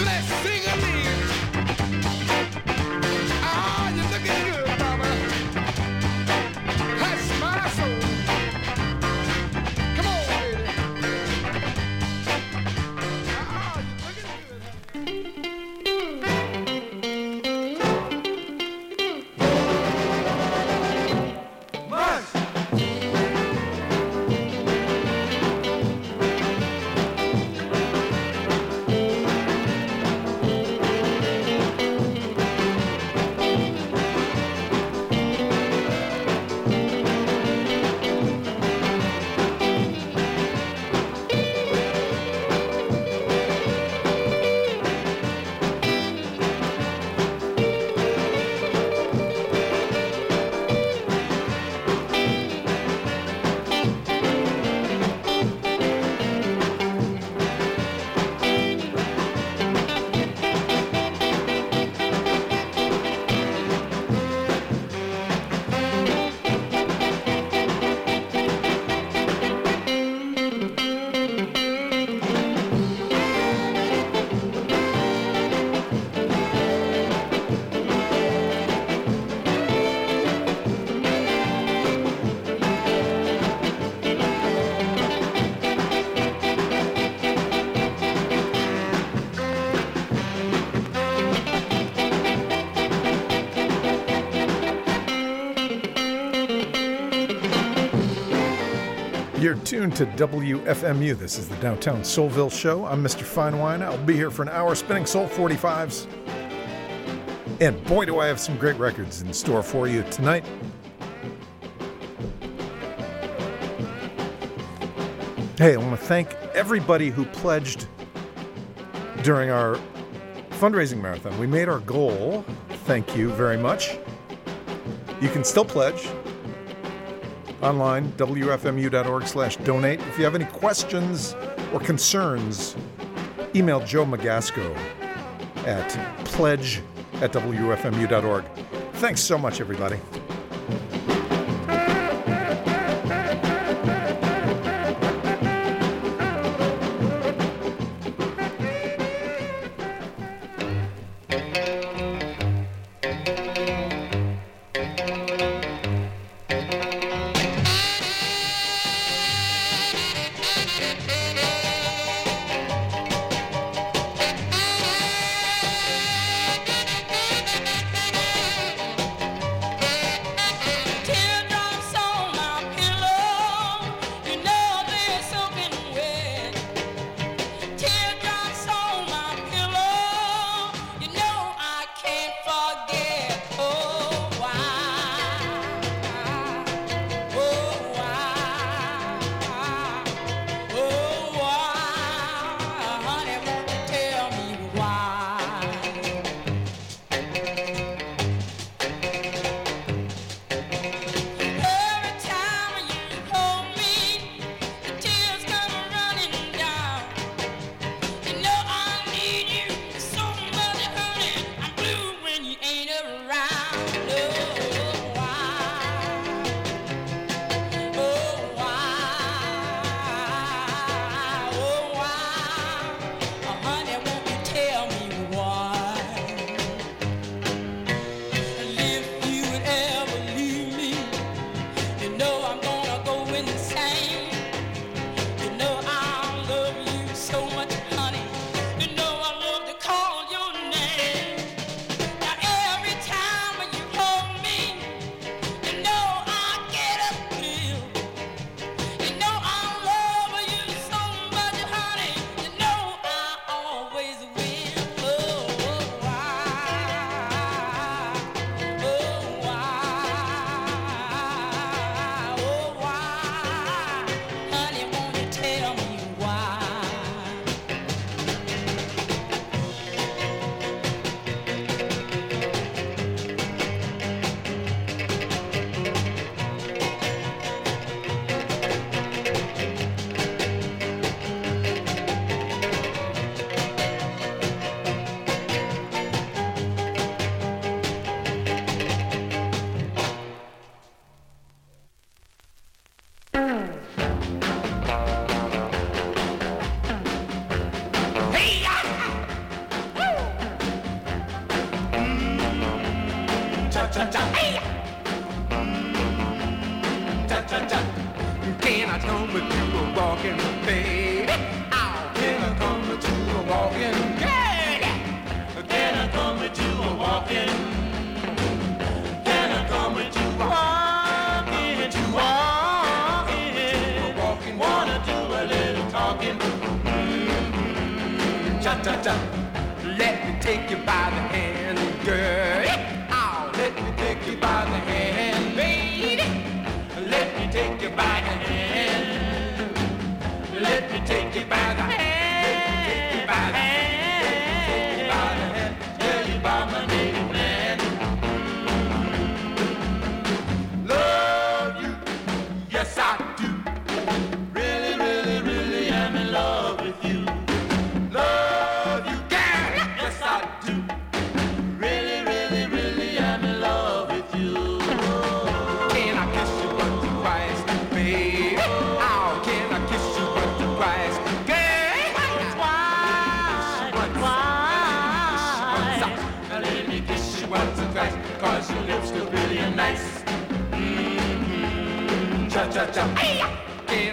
You're tuned to WFMU. This is the Downtown Soulville Show. I'm Mr. Fine Wine. I'll be here for an hour spinning Soul 45s. And boy, do I have some great records in store for you tonight. Hey, I want to thank everybody who pledged during our fundraising marathon. We made our goal. Thank you very much. You can still pledge online, wfmu.org slash donate. If you have any questions or concerns, email Joe Magasco at pledge at wfmu.org. Thanks so much, everybody.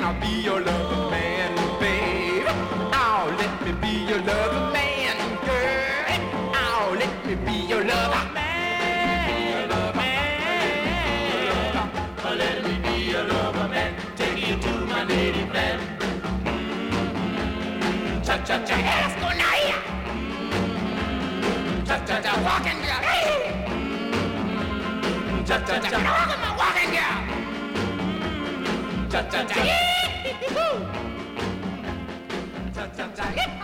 I'll be your lover, man, babe. Oh, let me be your lover, man, girl. Oh, let me be your lover, man. Cha-cha-cha, Cha-cha-cha, walking, yeah. Mm. Cha-cha-cha, walking, cha cha cha.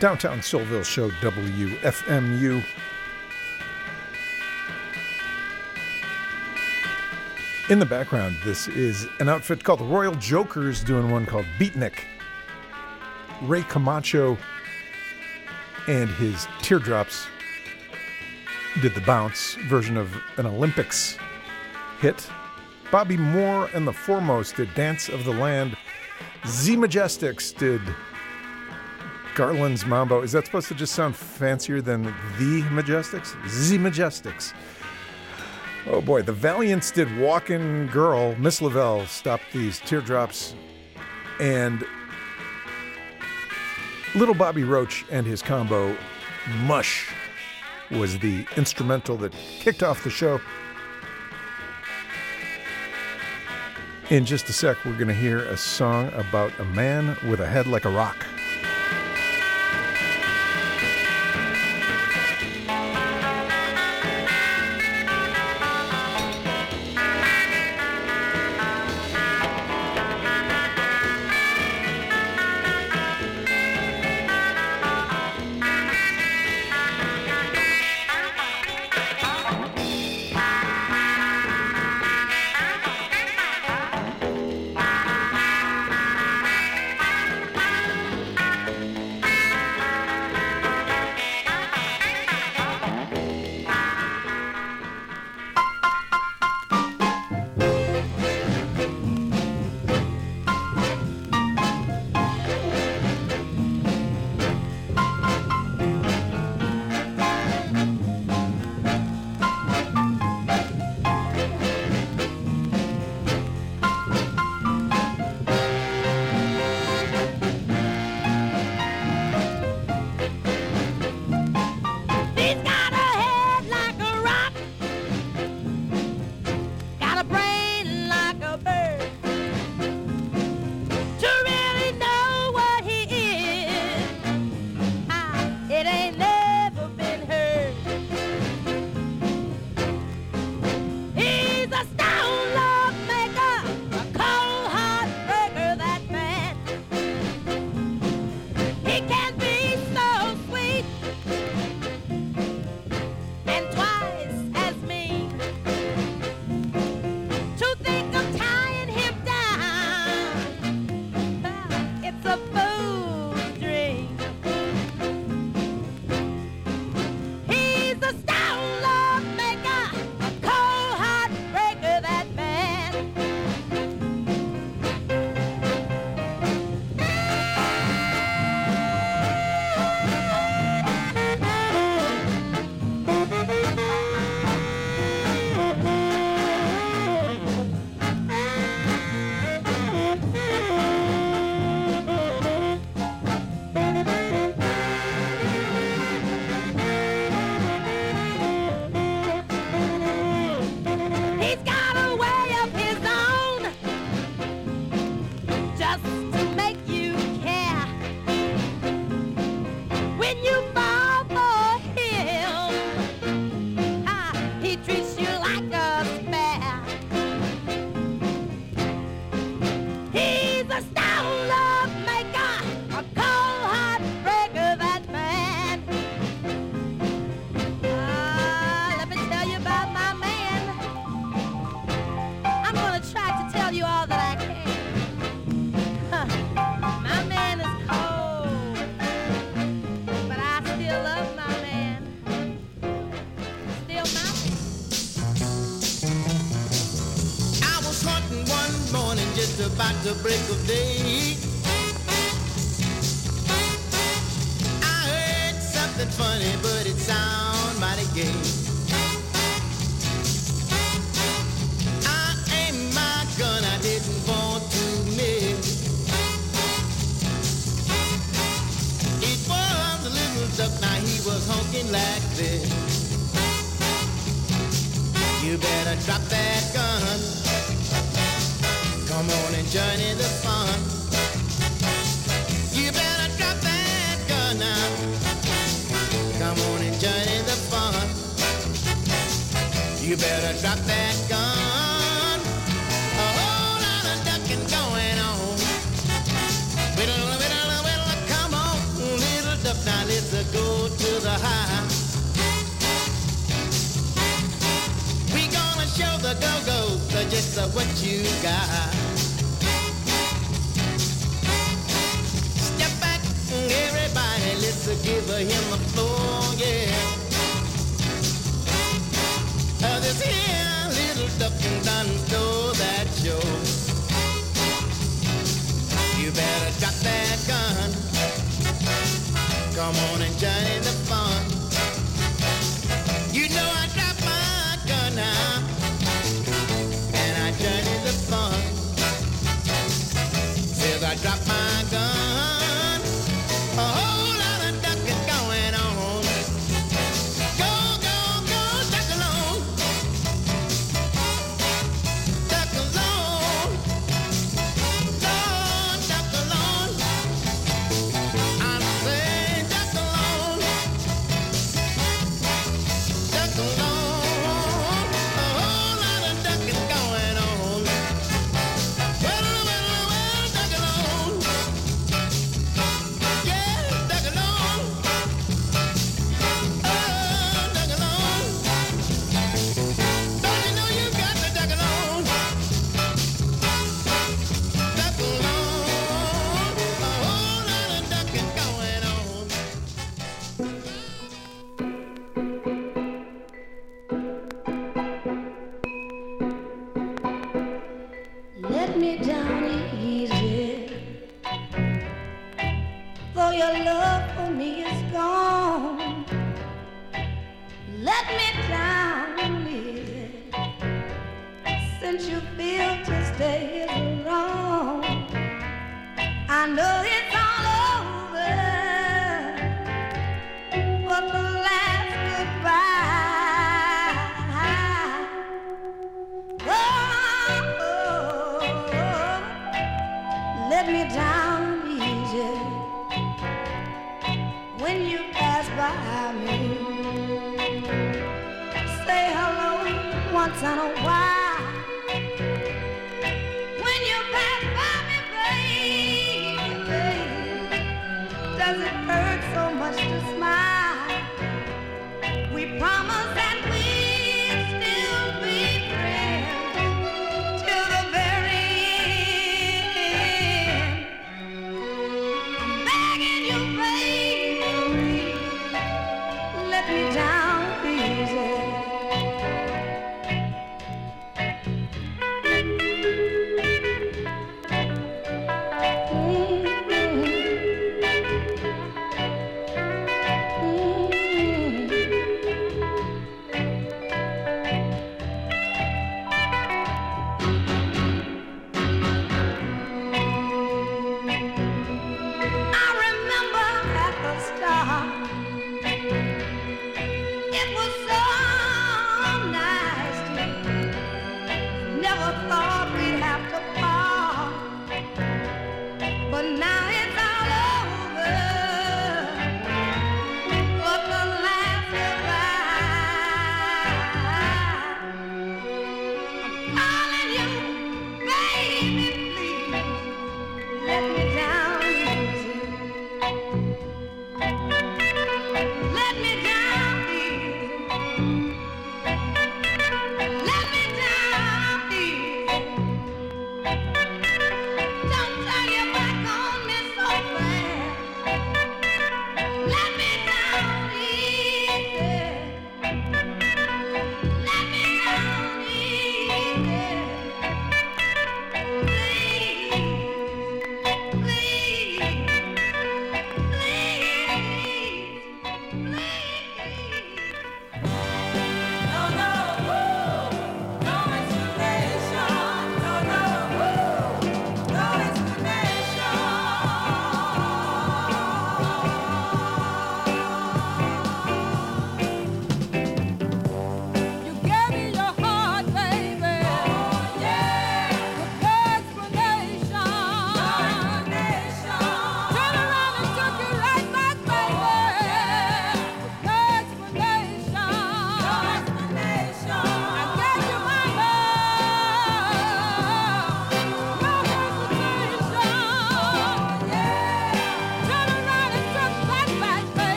Downtown Soulville Show WFMU. In the background, this is an outfit called the Royal Jokers doing one called Beatnik. Ray Camacho and his Teardrops did the bounce version of an Olympics hit. Bobby Moore and the Fourmost did Dance of the Land. Z Majestics did Garland's Mambo. Is that supposed to just sound fancier than The Majestics? The Majestics. Oh boy, the Valiants did Walkin' Girl. Miss LaVell stopped these teardrops. And Little Bobby Roach and his combo, Mush, was the instrumental that kicked off the show. In just a sec, we're going to hear a song about a man with a head like a rock. again. better drop that gun. A whole lot of ducking going on. Whittle, whittle, whittle, come on, little duck, now let's go to the high. We gonna show the go-go's just what you got. Step back, everybody, let's give him a floor, yeah. This here, little duckin' done stole that show. You better drop that gun. Come on and join the fun.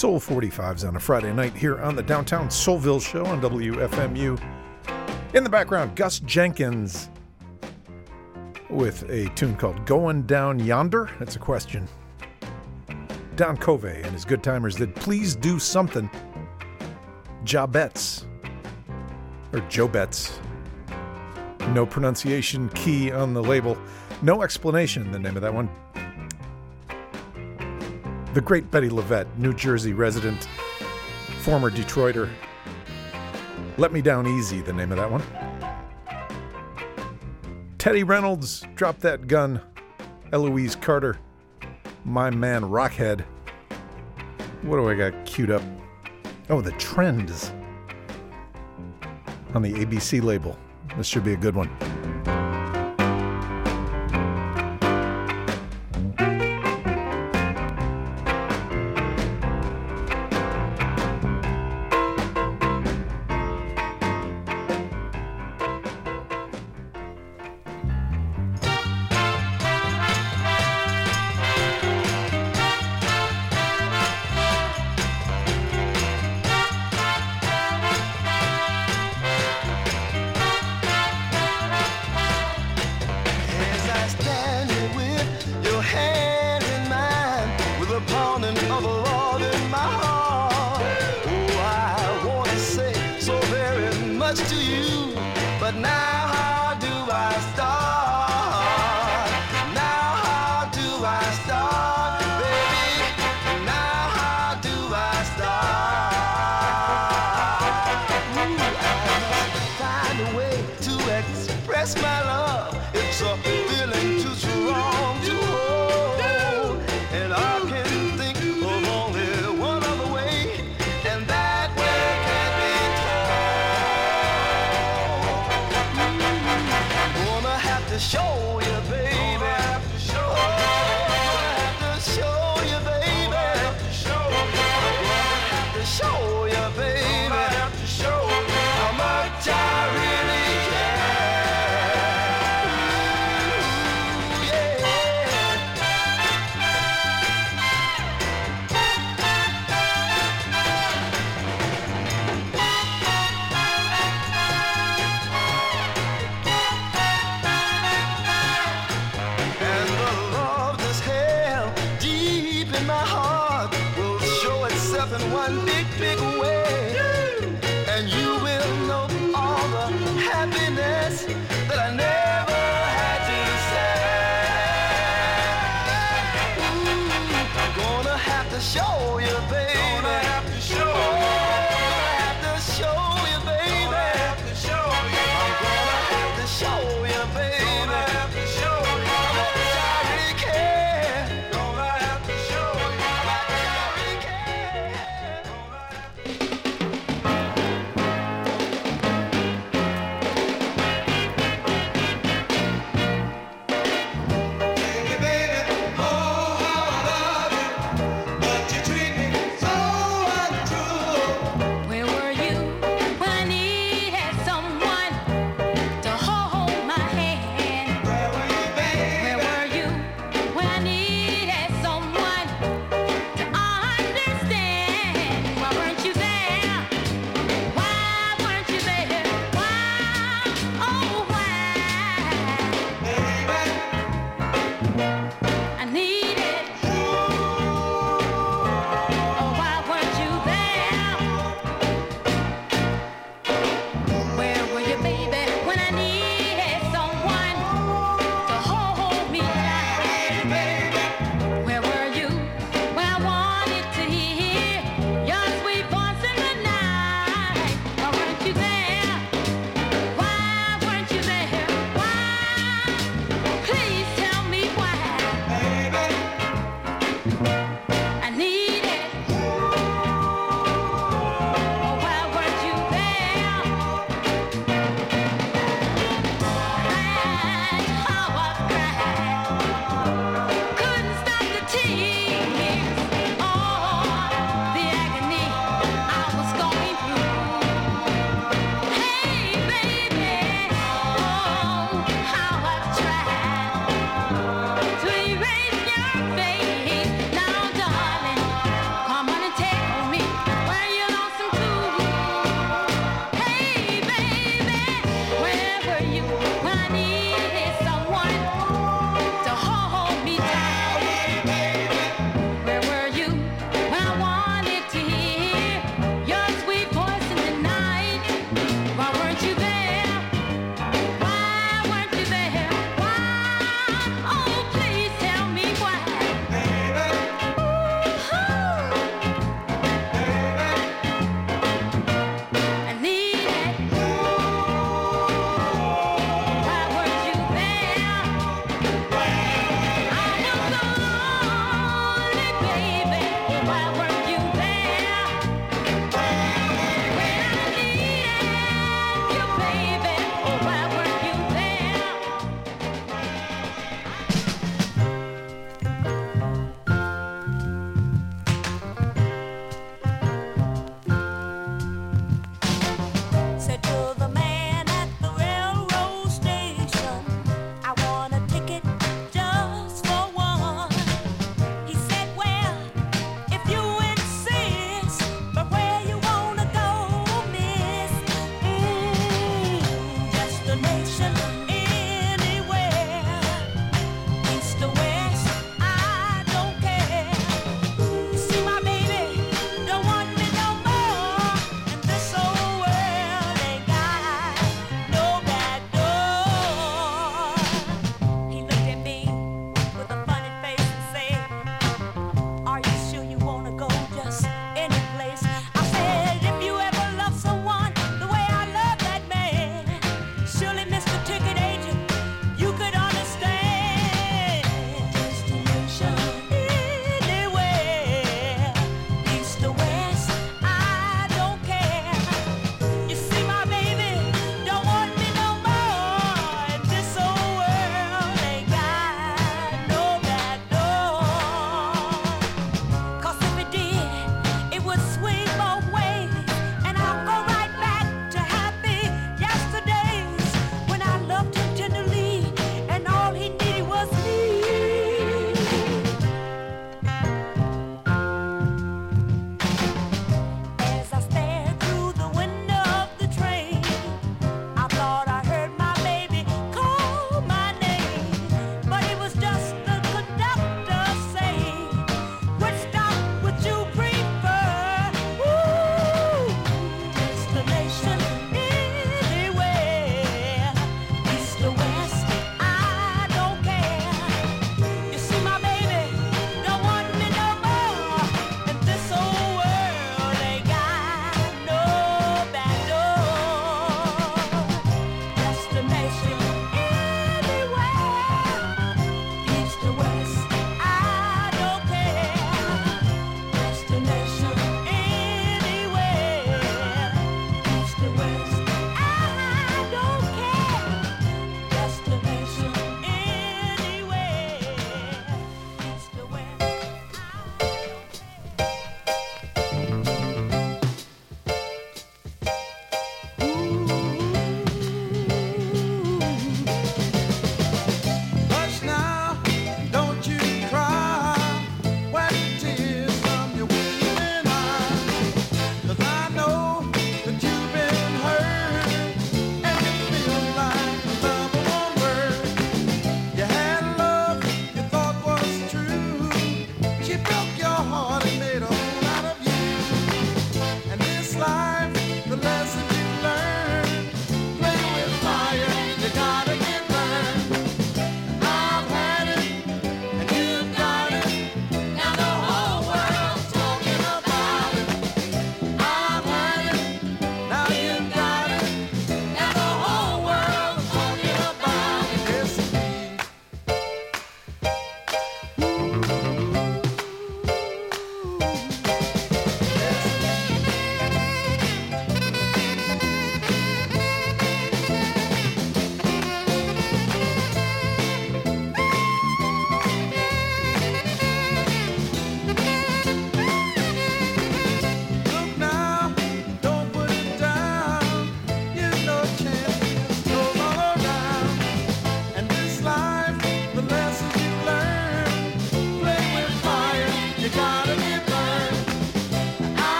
Soul 45s on a Friday night here on the Downtown Soulville Show on WFMU. In the background, Gus Jenkins with a tune called Going Down Yonder. That's a question. Don Covay and his good timers did Please Do Something. Jabets, or Joe Betts. No pronunciation key on the label. No explanation, the name of that one. The great Betty Lavette, New Jersey resident, former Detroiter. Let Me Down Easy, the name of that one. Teddy Reynolds, Drop That Gun. Eloise Carter, My Man Rockhead. What do I got queued up? Oh, the trends on the ABC label. This should be a good one.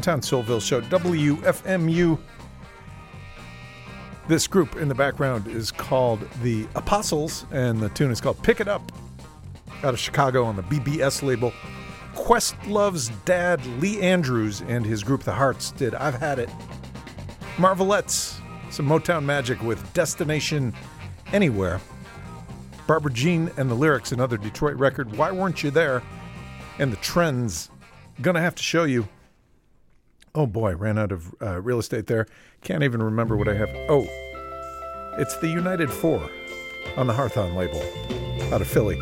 Downtown Soulville Show, WFMU. This group in the background is called the Apostles, and the tune is called Pick It Up out of Chicago on the BBS label. Questlove's dad, Lee Andrews, and his group, The Hearts, did I've Had It. Marvelettes, some Motown magic with Destination Anywhere. Barbara Jean and the lyrics, another Detroit record, Why Weren't You There? And the trends, gonna have to show you. Oh boy, ran out of uh, real estate there. Can't even remember what I have. Oh, it's the United Four on the Harthon label out of Philly.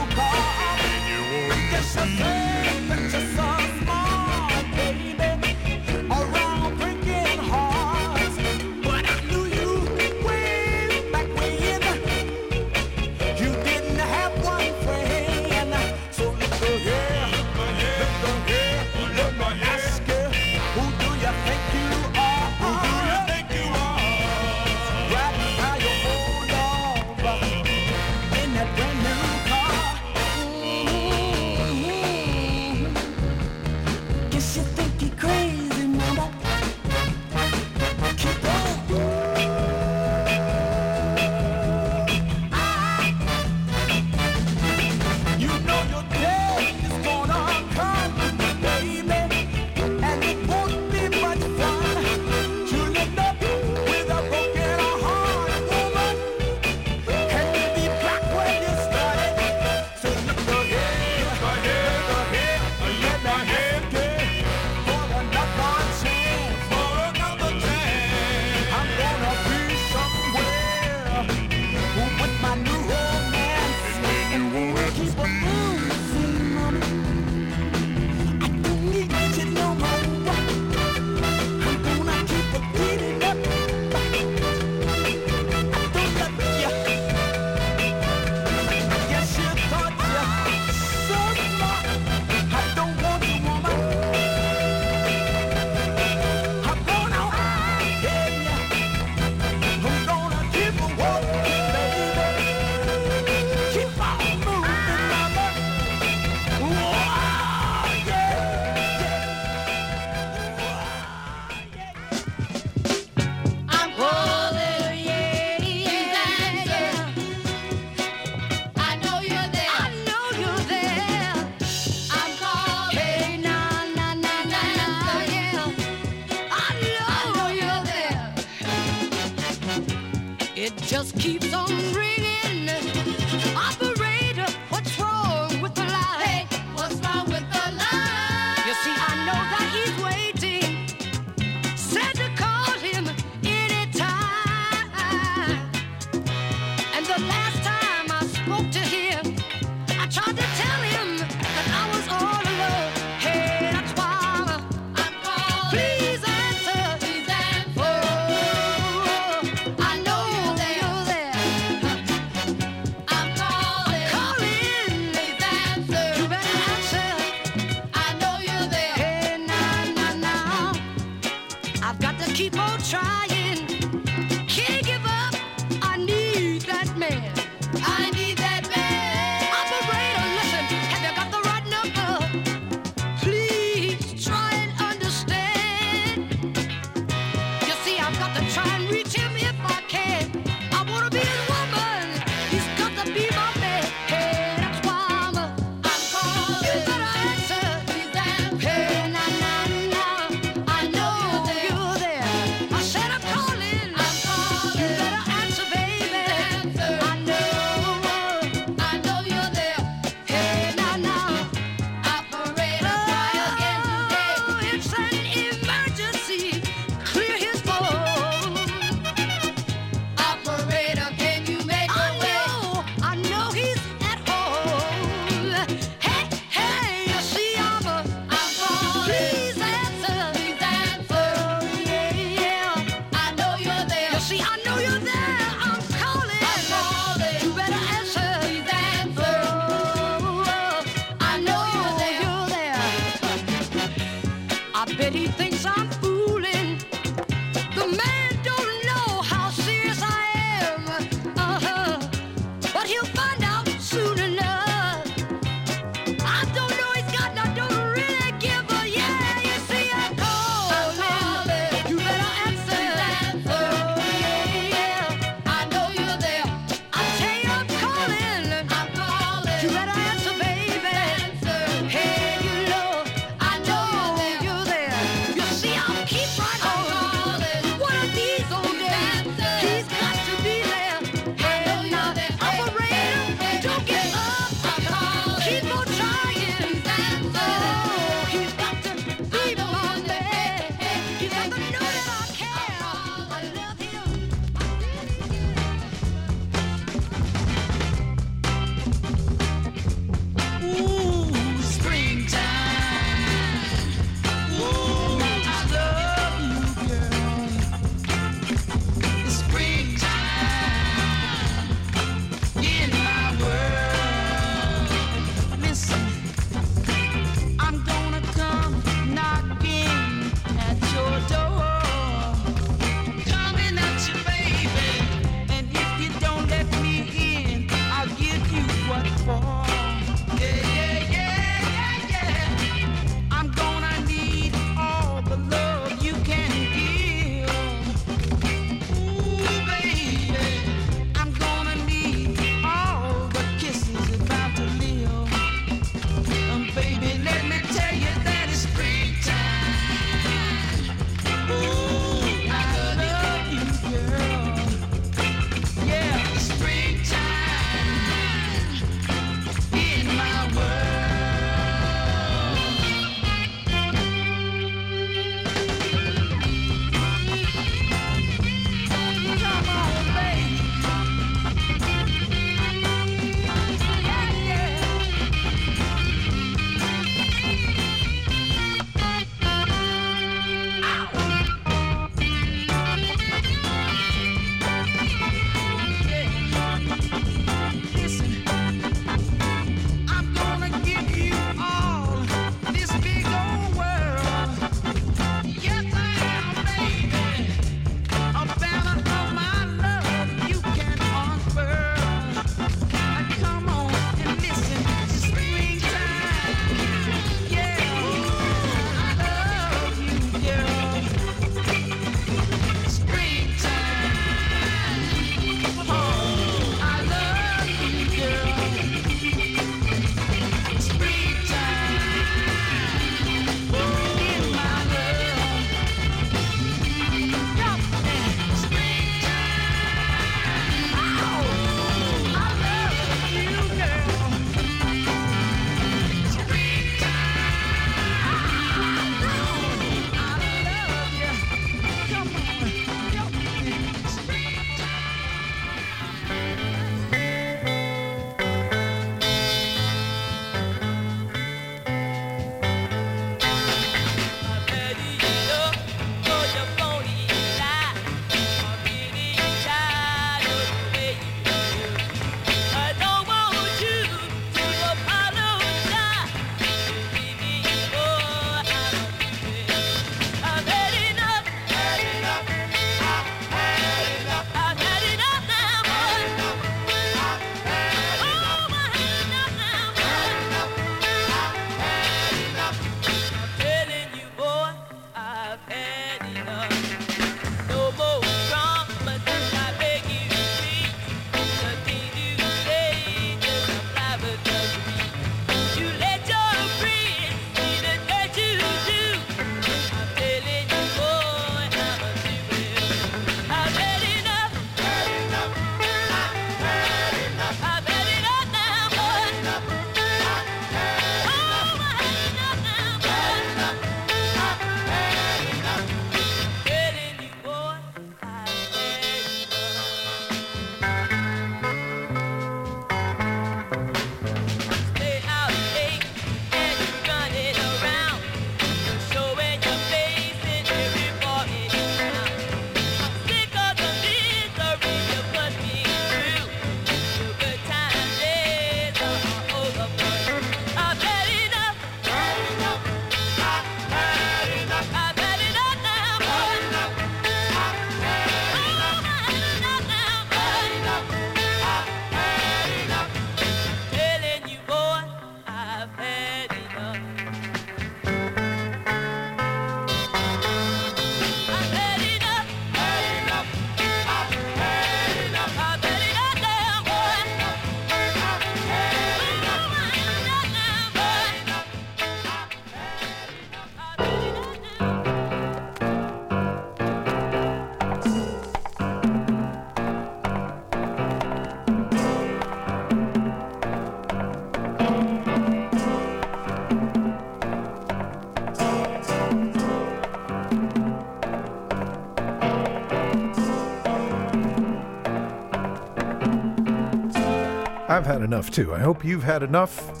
I've had enough too. I hope you've had enough.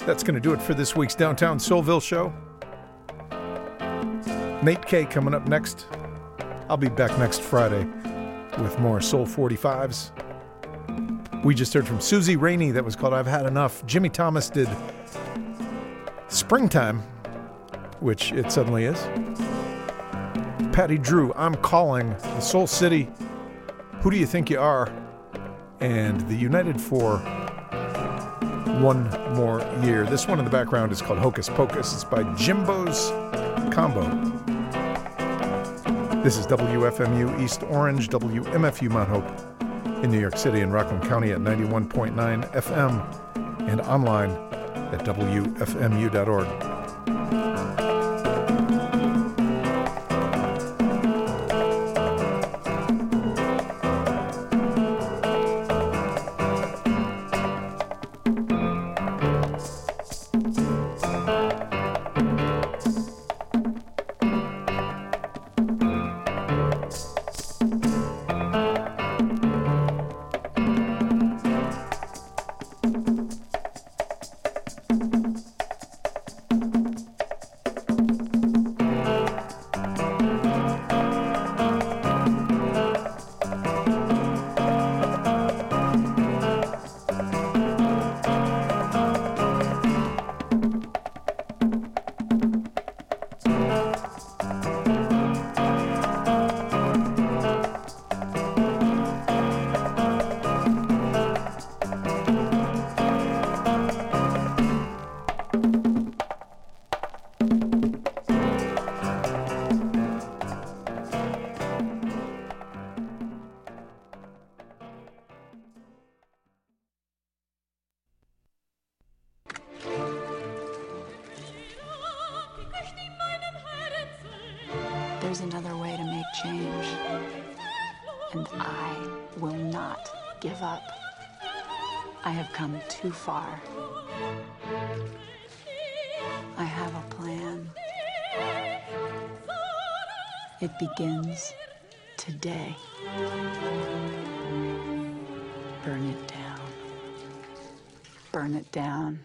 That's going to do it for this week's Downtown Soulville show. Nate K coming up next. I'll be back next Friday with more Soul 45s. We just heard from Susie Raney that was called I've Had Enough. Jimmy Thomas did Springtime, which it suddenly is. Patti Drew, I'm calling the Soul City. Who do you think you are? And the United Four one more year. This one in the background is called Hokus Pokus. It's by Jimbo's Combo. This is WFMU East Orange, WMFU Mount Hope in New York City and Rockland County at 91.9 FM and online at WFMU.org. far. I have a plan. It begins today. Burn it down. Burn it down.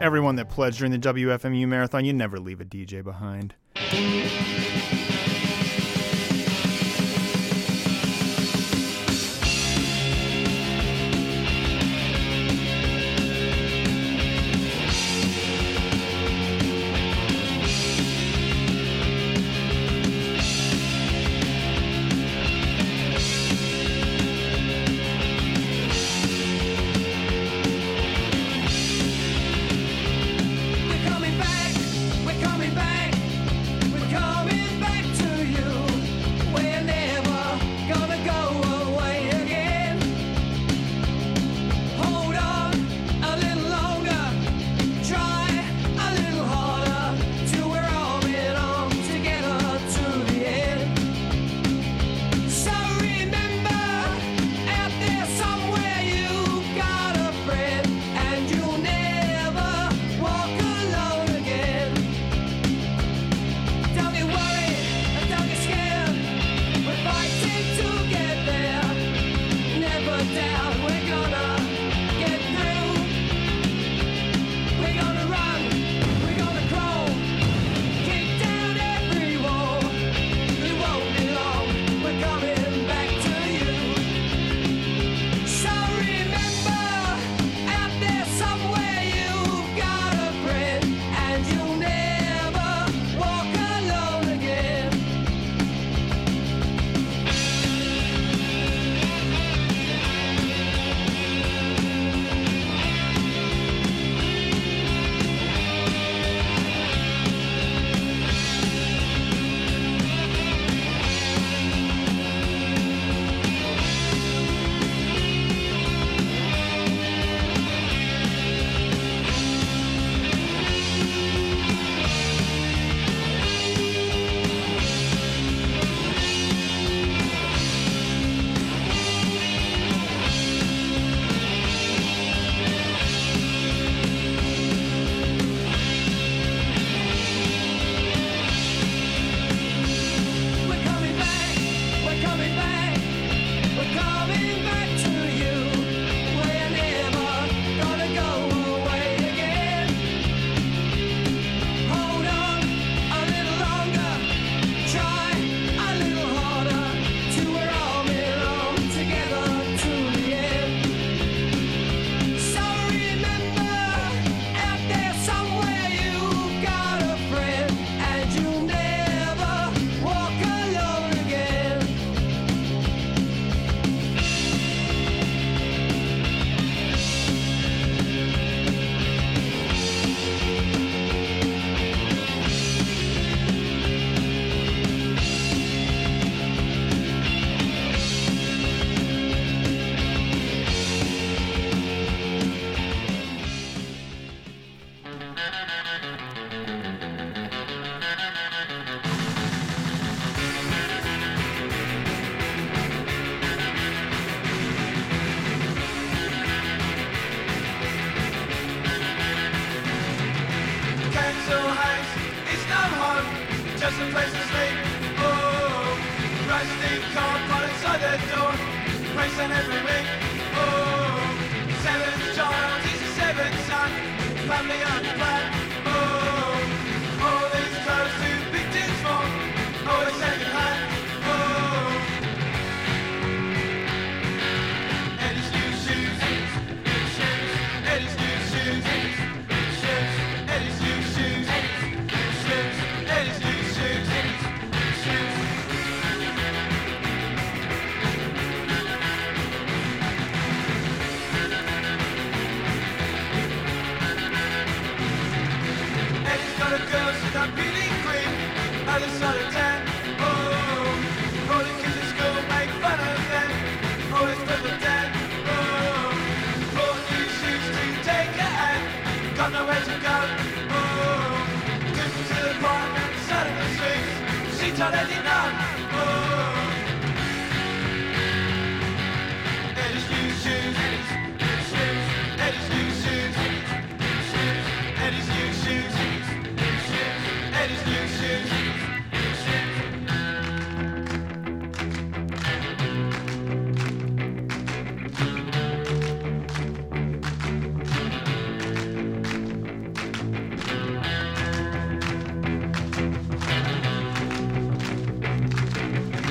everyone that pledged during the WFMU marathon. You never leave a DJ behind.